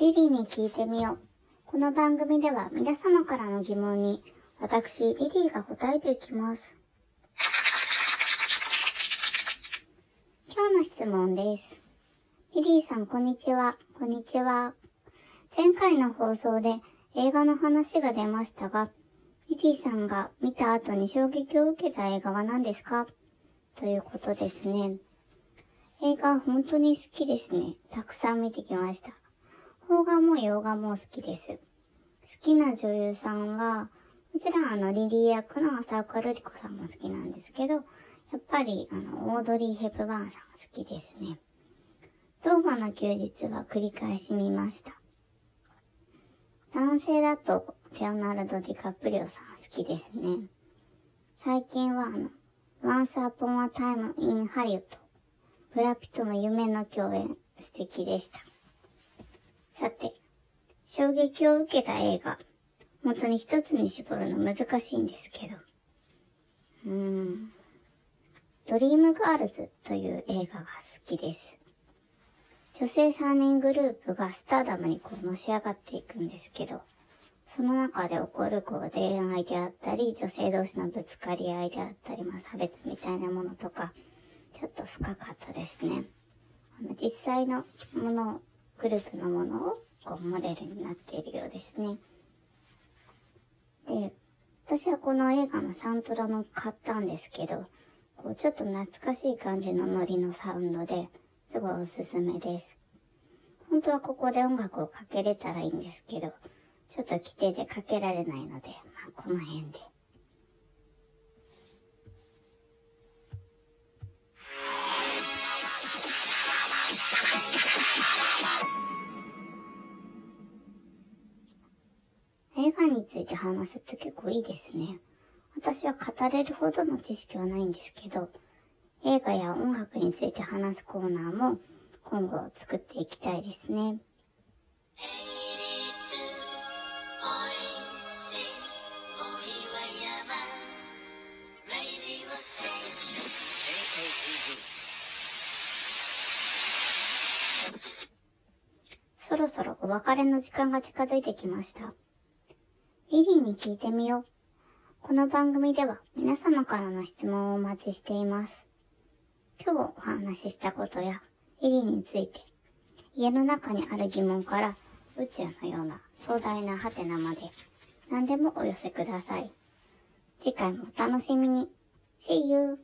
リリーに聞いてみよう。この番組では皆様からの疑問に私、リリーが答えていきます。今日の質問です。リリーさん、こんにちは。こんにちは。前回の放送で映画の話が出ましたが、リリーさんが見た後に衝撃を受けた映画は何ですか？ということですね。映画本当に好きですね。たくさん見てきました。邦画も洋画も好きです。好きな女優さんは、もちろんあのリリー役の浅岡瑠璃子さんも好きなんですけど、やっぱりあのオードリー・ヘプバーンさんが好きですね。ローマの休日は繰り返し見ました。男性だとレオナルド・ディカプリオさん好きですね。最近はあの、Once Upon a Time in Hollywood ブラピとの夢の共演素敵でした。さて、衝撃を受けた映画。本当に一つに絞るの難しいんですけど。うーん。ドリームガールズという映画が好きです。女性3人グループがスターダムにこうのし上がっていくんですけど、その中で起こるこう恋愛であったり、女性同士のぶつかり合いであったり、まあ差別みたいなものとか、ちょっと深かったですね。実際のもの、グループのものをこうモデルになっているようですね。で、私はこの映画のサントラも買ったんですけど、こうちょっと懐かしい感じのノリのサウンドで、すごいおすすめです。本当はここで音楽をかけれたらいいんですけど、ちょっと規定でかけられないので、まあこの辺で。について話すって結構いいですね。私は語れるほどの知識はないんですけど、映画や音楽について話すコーナーも今後作っていきたいですね。そろそろお別れの時間が近づいてきました。リリーに聞いてみよう。この番組では皆様からの質問をお待ちしています。今日お話ししたことやリリーについて、家の中にある疑問から宇宙のような壮大なハテナまで何でもお寄せください。次回もお楽しみに。See you!